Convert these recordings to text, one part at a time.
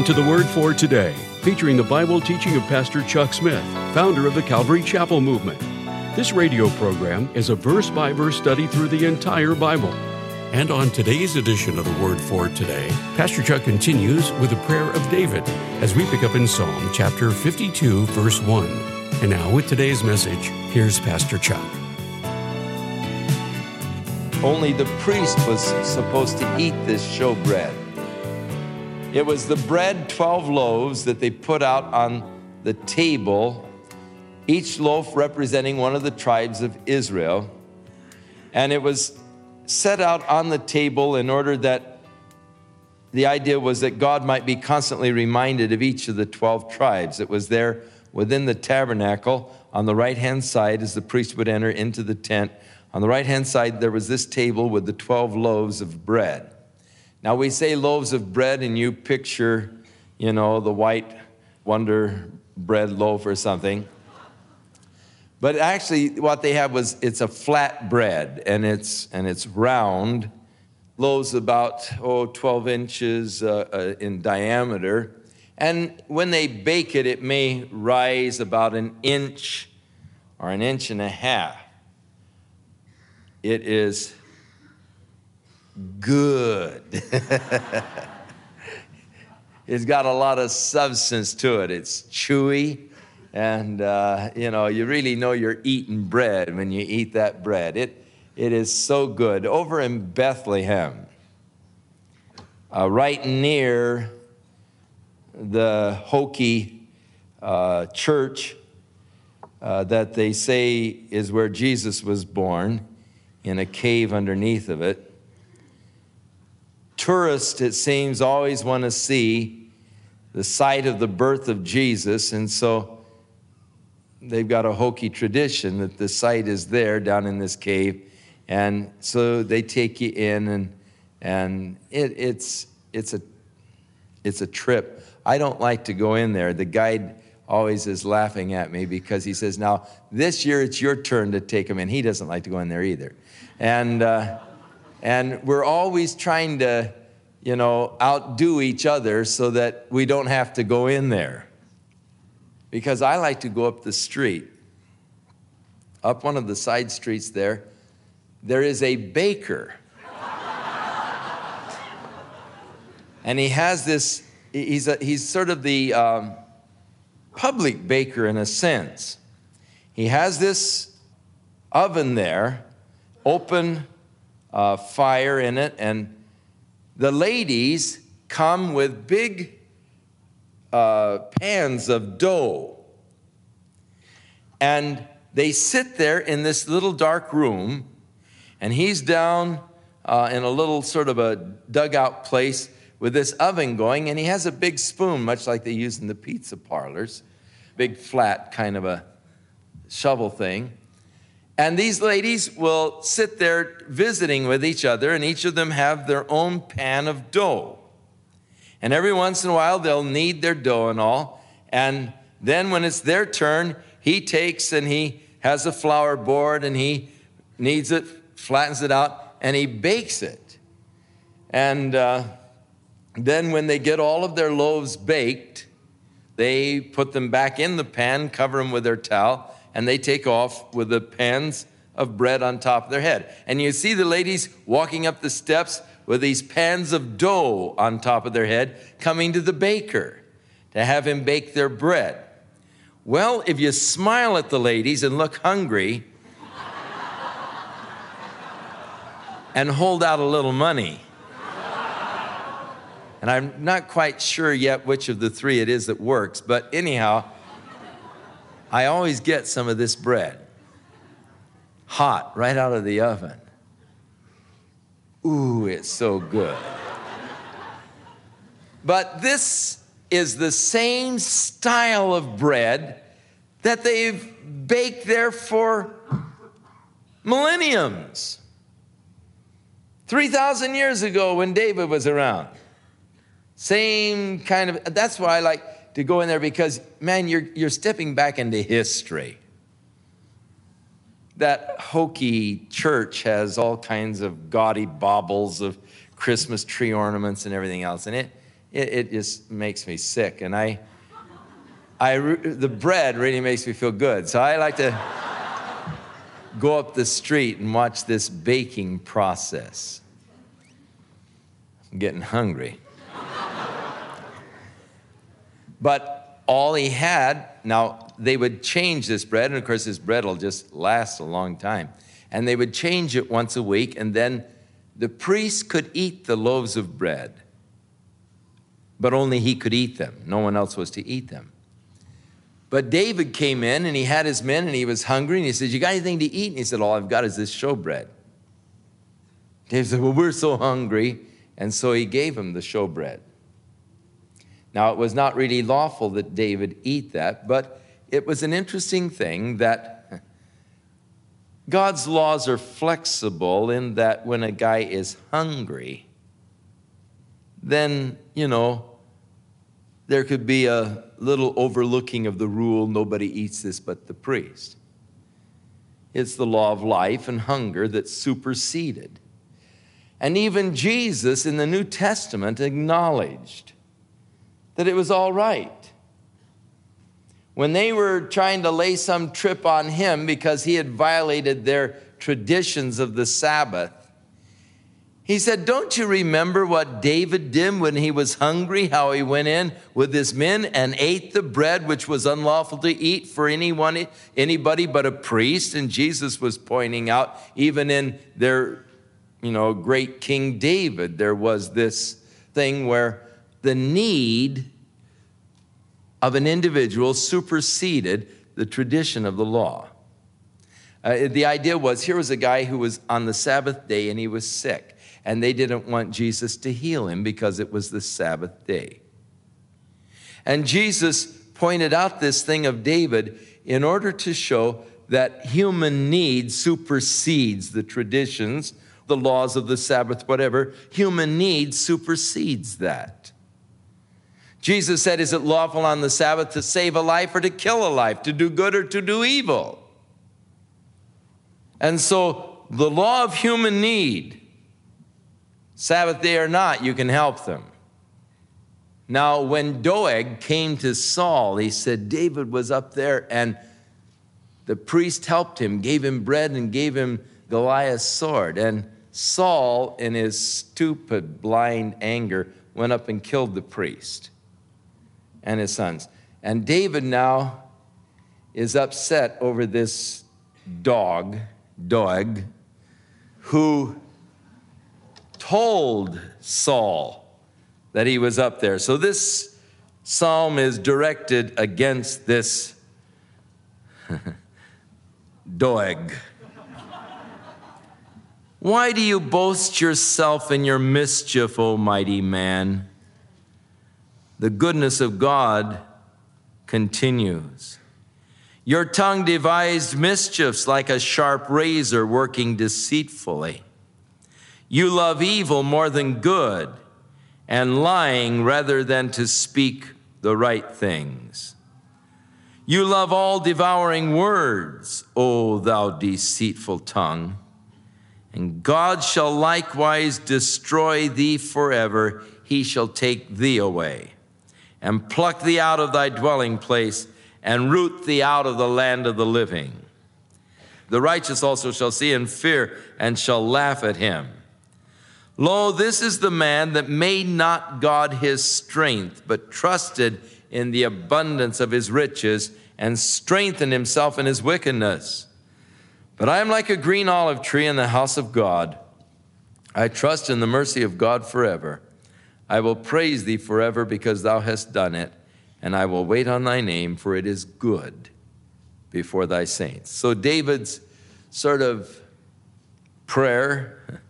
Welcome to the Word for Today, featuring the Bible teaching of Pastor Chuck Smith, founder of the Calvary Chapel Movement. This radio program is a verse by verse study through the entire Bible. And on today's edition of the Word for Today, Pastor Chuck continues with a prayer of David as we pick up in Psalm chapter 52, verse 1. And now, with today's message, here's Pastor Chuck. Only the priest was supposed to eat this showbread. It was the bread, 12 loaves, that they put out on the table, each loaf representing one of the tribes of Israel. And it was set out on the table in order that the idea was that God might be constantly reminded of each of the 12 tribes. It was there within the tabernacle on the right hand side as the priest would enter into the tent. On the right hand side, there was this table with the 12 loaves of bread. Now, we say loaves of bread, and you picture, you know, the white Wonder bread loaf or something. But actually, what they have was it's a flat bread, and it's, and it's round, loaves about, oh, 12 inches uh, uh, in diameter. And when they bake it, it may rise about an inch or an inch and a half. It is good. it's got a lot of substance to it. It's chewy, and uh, you know you really know you're eating bread when you eat that bread. It it is so good. Over in Bethlehem, uh, right near the hokey uh, church uh, that they say is where Jesus was born, in a cave underneath of it tourists, it seems, always want to see the site of the birth of Jesus. And so they've got a hokey tradition that the site is there down in this cave. And so they take you in, and, and it, it's, it's, a, it's a trip. I don't like to go in there. The guide always is laughing at me because he says, Now, this year it's your turn to take him in. He doesn't like to go in there either. And, uh, and we're always trying to, you know, outdo each other so that we don't have to go in there. Because I like to go up the street, up one of the side streets there, there is a baker. and he has this, he's, a, he's sort of the um, public baker in a sense. He has this oven there, open uh, fire in it, and the ladies come with big uh, pans of dough. And they sit there in this little dark room, and he's down uh, in a little sort of a dugout place with this oven going, and he has a big spoon, much like they use in the pizza parlors, big flat kind of a shovel thing. And these ladies will sit there visiting with each other, and each of them have their own pan of dough. And every once in a while, they'll knead their dough and all. And then when it's their turn, he takes and he has a flour board and he kneads it, flattens it out, and he bakes it. And uh, then when they get all of their loaves baked, they put them back in the pan, cover them with their towel, and they take off with the pans of bread on top of their head. And you see the ladies walking up the steps with these pans of dough on top of their head, coming to the baker to have him bake their bread. Well, if you smile at the ladies and look hungry and hold out a little money, and I'm not quite sure yet which of the three it is that works, but anyhow, I always get some of this bread hot right out of the oven. Ooh, it's so good. But this is the same style of bread that they've baked there for millenniums. 3,000 years ago when David was around. Same kind of, that's why I like to go in there because, man, you're, you're stepping back into history. That hokey church has all kinds of gaudy baubles of Christmas tree ornaments and everything else. And it, it, it just makes me sick. And I, I, the bread really makes me feel good. So I like to go up the street and watch this baking process. I'm getting hungry. But all he had, now they would change this bread, and of course, this bread will just last a long time. And they would change it once a week, and then the priest could eat the loaves of bread, but only he could eat them. No one else was to eat them. But David came in and he had his men and he was hungry and he said, You got anything to eat? And he said, All I've got is this showbread. David said, Well, we're so hungry. And so he gave him the showbread. Now, it was not really lawful that David eat that, but it was an interesting thing that God's laws are flexible in that when a guy is hungry, then, you know, there could be a little overlooking of the rule nobody eats this but the priest. It's the law of life and hunger that superseded. And even Jesus in the New Testament acknowledged that it was all right. When they were trying to lay some trip on him because he had violated their traditions of the Sabbath, he said, Don't you remember what David did when he was hungry? How he went in with his men and ate the bread which was unlawful to eat for anyone, anybody but a priest? And Jesus was pointing out, even in their, you know, great King David, there was this thing where the need of an individual superseded the tradition of the law. Uh, the idea was here was a guy who was on the Sabbath day and he was sick and they didn't want Jesus to heal him because it was the Sabbath day. And Jesus pointed out this thing of David in order to show that human need supersedes the traditions, the laws of the Sabbath, whatever. Human need supersedes that. Jesus said, Is it lawful on the Sabbath to save a life or to kill a life, to do good or to do evil? And so the law of human need Sabbath day or not, you can help them. Now, when Doeg came to Saul, he said David was up there and the priest helped him, gave him bread, and gave him Goliath's sword. And Saul, in his stupid, blind anger, went up and killed the priest and his sons. And David now is upset over this dog, Doeg, who told Saul that he was up there. So this psalm is directed against this Doeg. Why do you boast yourself in your mischief, O mighty man? The goodness of God continues. Your tongue devised mischiefs like a sharp razor working deceitfully. You love evil more than good, and lying rather than to speak the right things. You love all devouring words, O thou deceitful tongue. And God shall likewise destroy thee forever. He shall take thee away, and pluck thee out of thy dwelling place, and root thee out of the land of the living. The righteous also shall see and fear, and shall laugh at him. Lo, this is the man that made not God his strength, but trusted in the abundance of his riches and strengthened himself in his wickedness. But I am like a green olive tree in the house of God. I trust in the mercy of God forever. I will praise thee forever because thou hast done it, and I will wait on thy name, for it is good before thy saints. So, David's sort of prayer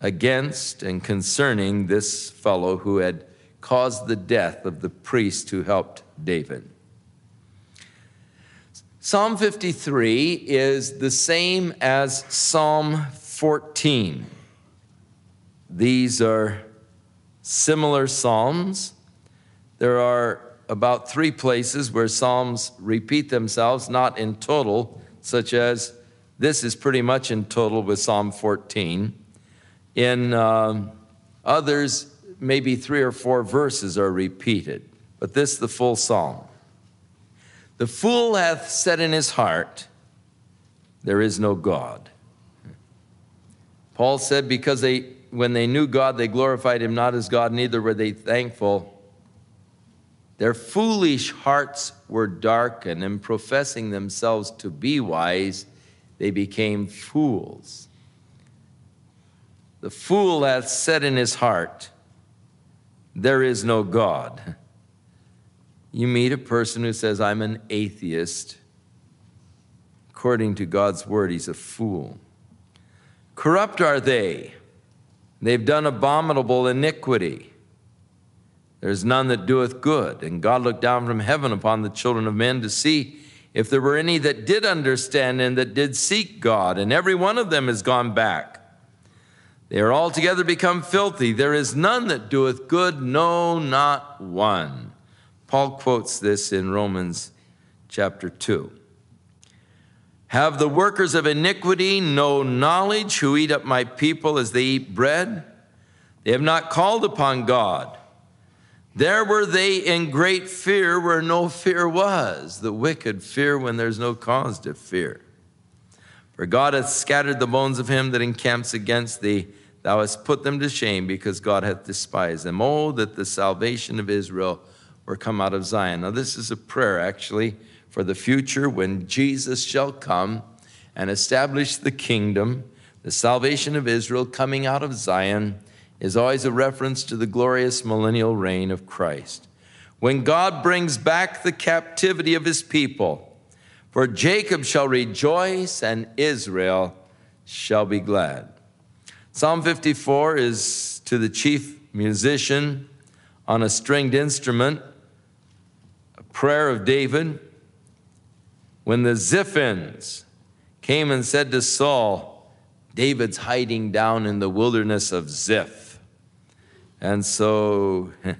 against and concerning this fellow who had caused the death of the priest who helped David. Psalm 53 is the same as Psalm 14. These are similar psalms. There are about three places where psalms repeat themselves, not in total, such as this is pretty much in total with Psalm 14. In um, others, maybe three or four verses are repeated, but this the full psalm. The fool hath said in his heart, There is no God. Paul said, Because they, when they knew God, they glorified him not as God, neither were they thankful. Their foolish hearts were darkened, and professing themselves to be wise, they became fools. The fool hath said in his heart, There is no God. You meet a person who says, I'm an atheist. According to God's word, he's a fool. Corrupt are they. They've done abominable iniquity. There's none that doeth good. And God looked down from heaven upon the children of men to see if there were any that did understand and that did seek God. And every one of them has gone back. They are altogether become filthy. There is none that doeth good, no, not one. Paul quotes this in Romans chapter 2. Have the workers of iniquity no knowledge who eat up my people as they eat bread? They have not called upon God. There were they in great fear where no fear was. The wicked fear when there's no cause to fear. For God hath scattered the bones of him that encamps against thee. Thou hast put them to shame because God hath despised them. Oh, that the salvation of Israel were come out of Zion. Now, this is a prayer actually for the future when Jesus shall come and establish the kingdom, the salvation of Israel coming out of Zion is always a reference to the glorious millennial reign of Christ. When God brings back the captivity of his people, for Jacob shall rejoice and Israel shall be glad. Psalm 54 is to the chief musician on a stringed instrument, a prayer of David. When the Ziphims came and said to Saul, David's hiding down in the wilderness of Ziph. And so,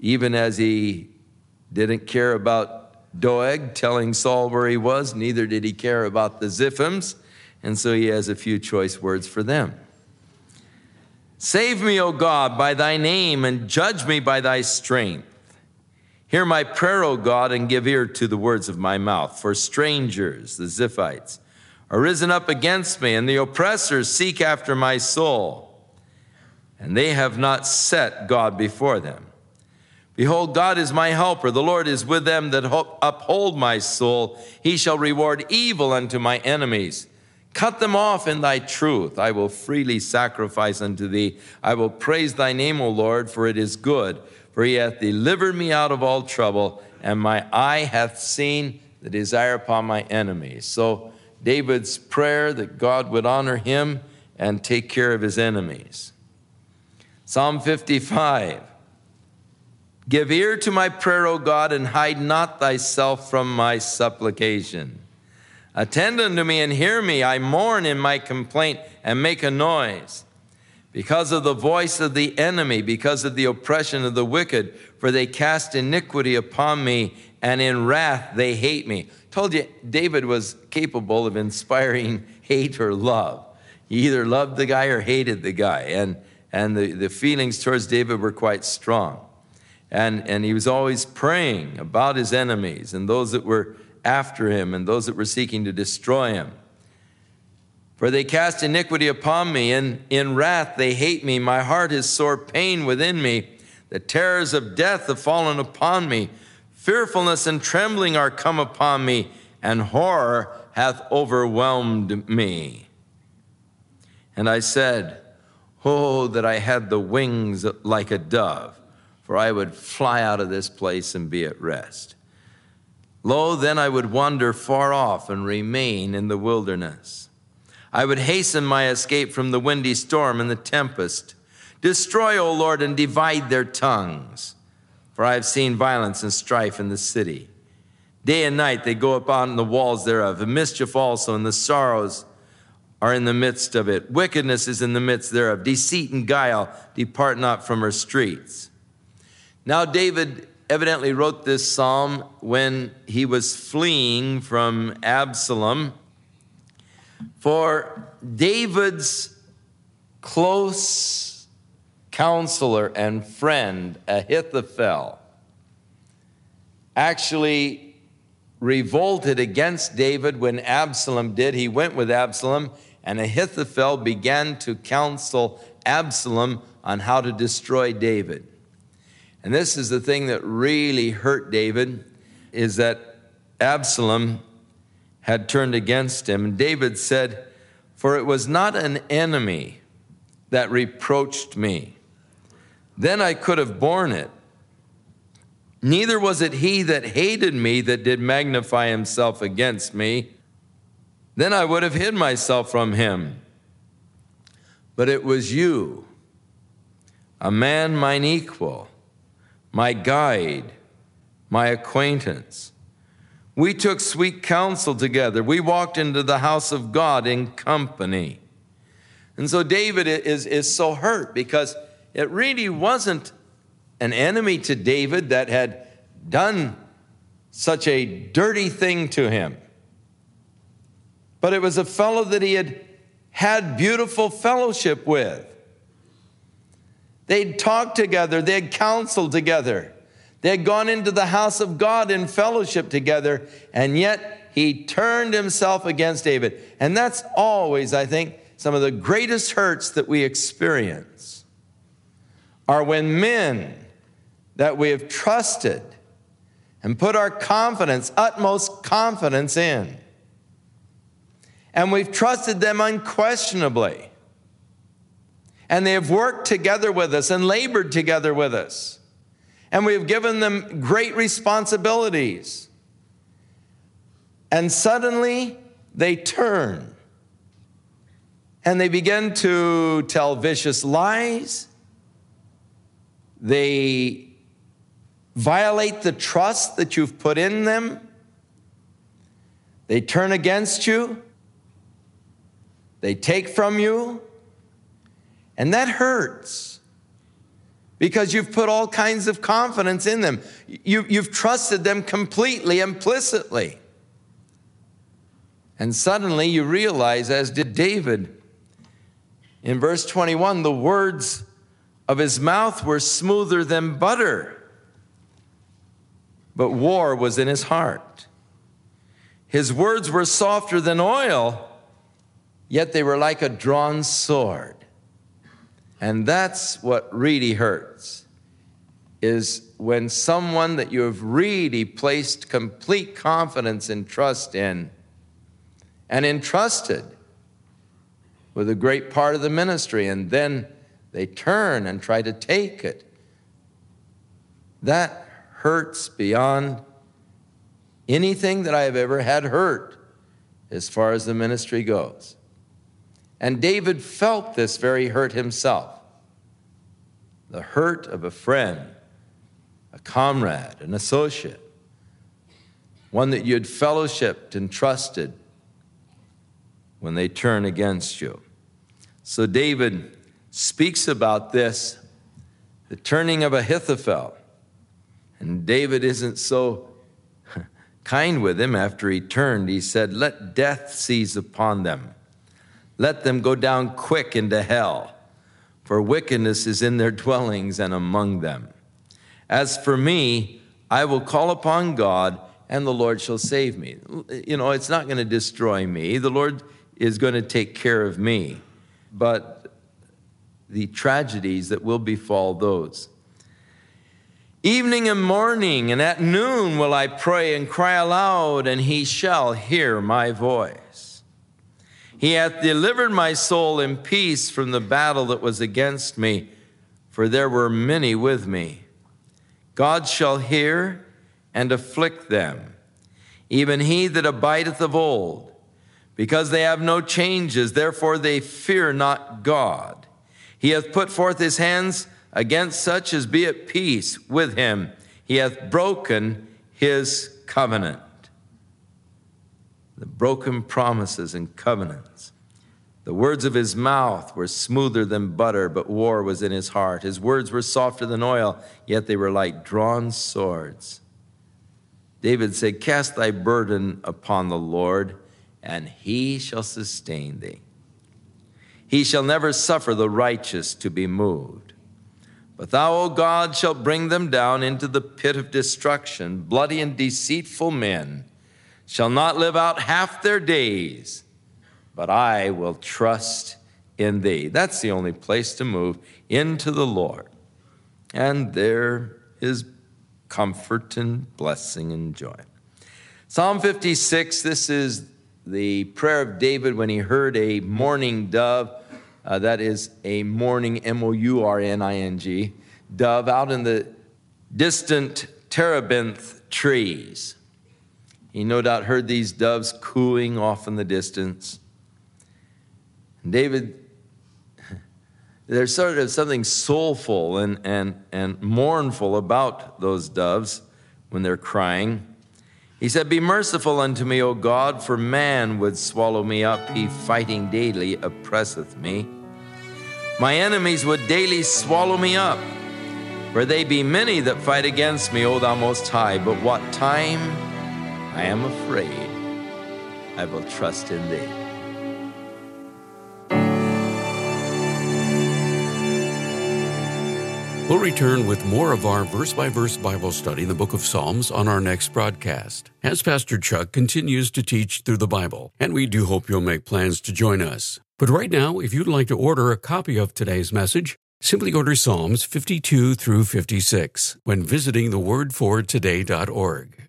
even as he didn't care about Doeg telling Saul where he was, neither did he care about the Ziphims. And so he has a few choice words for them. Save me, O God, by thy name, and judge me by thy strength. Hear my prayer, O God, and give ear to the words of my mouth. For strangers, the Ziphites, are risen up against me, and the oppressors seek after my soul. And they have not set God before them. Behold, God is my helper. The Lord is with them that uphold my soul. He shall reward evil unto my enemies. Cut them off in thy truth. I will freely sacrifice unto thee. I will praise thy name, O Lord, for it is good for he hath delivered me out of all trouble, and my eye hath seen the desire upon my enemies. So, David's prayer that God would honor him and take care of his enemies. Psalm 55 Give ear to my prayer, O God, and hide not thyself from my supplication. Attend unto me and hear me. I mourn in my complaint and make a noise because of the voice of the enemy, because of the oppression of the wicked, for they cast iniquity upon me, and in wrath they hate me. Told you David was capable of inspiring hate or love. He either loved the guy or hated the guy, and, and the, the feelings towards David were quite strong. And, and he was always praying about his enemies and those that were after him and those that were seeking to destroy him. For they cast iniquity upon me, and in wrath they hate me. My heart is sore pain within me. The terrors of death have fallen upon me. Fearfulness and trembling are come upon me, and horror hath overwhelmed me. And I said, Oh, that I had the wings like a dove, for I would fly out of this place and be at rest. Lo, then I would wander far off and remain in the wilderness. I would hasten my escape from the windy storm and the tempest. Destroy, O Lord, and divide their tongues. For I have seen violence and strife in the city. Day and night they go upon the walls thereof, and mischief also, and the sorrows are in the midst of it. Wickedness is in the midst thereof. Deceit and guile depart not from her streets. Now, David evidently wrote this psalm when he was fleeing from Absalom for David's close counselor and friend, Ahithophel, actually revolted against David when Absalom did. He went with Absalom, and Ahithophel began to counsel Absalom on how to destroy David. And this is the thing that really hurt David is that Absalom had turned against him. And David said, For it was not an enemy that reproached me. Then I could have borne it. Neither was it he that hated me that did magnify himself against me. Then I would have hid myself from him. But it was you, a man mine equal, my guide, my acquaintance. We took sweet counsel together. We walked into the house of God in company. And so David is, is so hurt because it really wasn't an enemy to David that had done such a dirty thing to him, but it was a fellow that he had had beautiful fellowship with. They'd talked together, they'd counseled together, they had gone into the house of God in fellowship together, and yet he turned himself against David. And that's always, I think, some of the greatest hurts that we experience are when men that we have trusted and put our confidence, utmost confidence in, and we've trusted them unquestionably. And they have worked together with us and labored together with us. And we have given them great responsibilities. And suddenly they turn and they begin to tell vicious lies. They violate the trust that you've put in them. They turn against you. They take from you. And that hurts because you've put all kinds of confidence in them. You, have trusted them completely, implicitly. And suddenly you realize, as did David, in verse 21, the words of his mouth were smoother than butter, but war was in his heart. His words were softer than oil, yet they were like a drawn sword. And that's what really hurts is when someone that you have really placed complete confidence and trust in and entrusted with a great part of the ministry, and then they turn and try to take it. That hurts beyond anything that I have ever had hurt as far as the ministry goes. And David felt this very hurt himself the hurt of a friend, a comrade, an associate, one that you had fellowshipped and trusted when they turn against you. So David speaks about this, the turning of Ahithophel. And David isn't so kind with him after he turned. He said, Let death seize upon them. Let them go down quick into hell, for wickedness is in their dwellings and among them. As for me, I will call upon God, and the Lord shall save me. You know, it's not going to destroy me. The Lord is going to take care of me but the tragedies that will befall those. Evening and morning, and at noon will I pray and cry aloud, and he shall hear my voice. He hath delivered my soul in peace from the battle that was against me, for there were many with me. God shall hear and afflict them, even he that abideth of old because they have no changes, therefore they fear not God. He hath put forth his hands against such as be at peace with him. He hath broken his covenant. The broken promises and covenants. The words of his mouth were smoother than butter, but war was in his heart. His words were softer than oil, yet they were like drawn swords. David said, Cast thy burden upon the Lord and he shall sustain thee. He shall never suffer the righteous to be moved. But thou, O God, shalt bring them down into the pit of destruction. Bloody and deceitful men shall not live out half their days, but I will trust in thee. That's the only place to move into the Lord. And there is comfort and blessing and joy. Psalm 56, this is the prayer of David when he heard a mourning dove. Uh, that is a mourning, M O U R N I N G, dove out in the distant terebinth trees. He no doubt heard these doves cooing off in the distance. David, there's sort of something soulful and, and, and mournful about those doves when they're crying. He said, Be merciful unto me, O God, for man would swallow me up. He fighting daily oppresseth me. My enemies would daily swallow me up. For they be many that fight against me, O thou most high. But what time I am afraid, I will trust in thee. We'll return with more of our verse by verse Bible study in the book of Psalms on our next broadcast, as Pastor Chuck continues to teach through the Bible, and we do hope you'll make plans to join us. But right now, if you'd like to order a copy of today's message, simply order Psalms 52 through 56 when visiting thewordfortoday.org.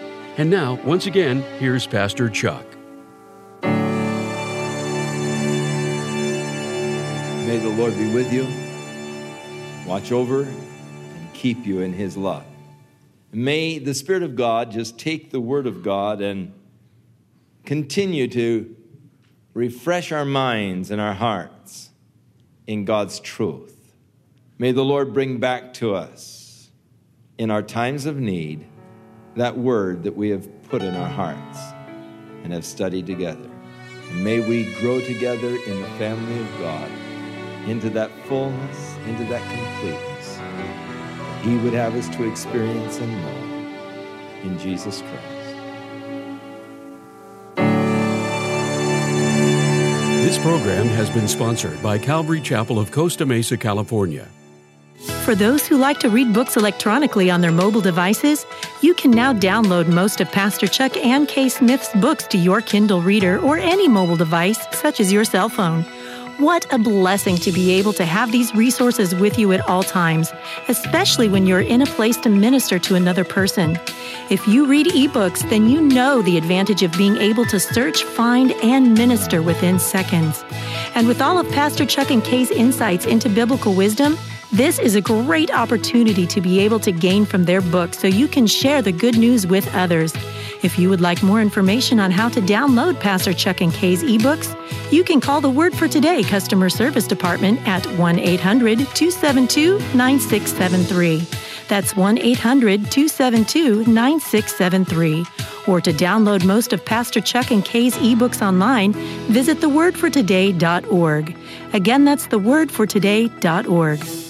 And now, once again, here's Pastor Chuck. May the Lord be with you, watch over, and keep you in His love. May the Spirit of God just take the Word of God and continue to refresh our minds and our hearts in God's truth. May the Lord bring back to us in our times of need that Word that we have put in our hearts and have studied together. And may we grow together in the family of God into that fullness, into that completeness He would have us to experience and know in Jesus Christ. This program has been sponsored by Calvary Chapel of Costa Mesa, California. For those who like to read books electronically on their mobile devices, you can now download most of Pastor Chuck and Kay Smith's books to your Kindle reader or any mobile device, such as your cell phone. What a blessing to be able to have these resources with you at all times, especially when you're in a place to minister to another person. If you read ebooks, then you know the advantage of being able to search, find, and minister within seconds. And with all of Pastor Chuck and Kay's insights into biblical wisdom, this is a great opportunity to be able to gain from their book so you can share the good news with others. If you would like more information on how to download Pastor Chuck and Kay's ebooks, you can call the Word for Today customer service department at 1 800 272 9673. That's 1 800 272 9673. Or to download most of Pastor Chuck and Kay's ebooks online, visit thewordfortoday.org. Again, that's thewordfortoday.org.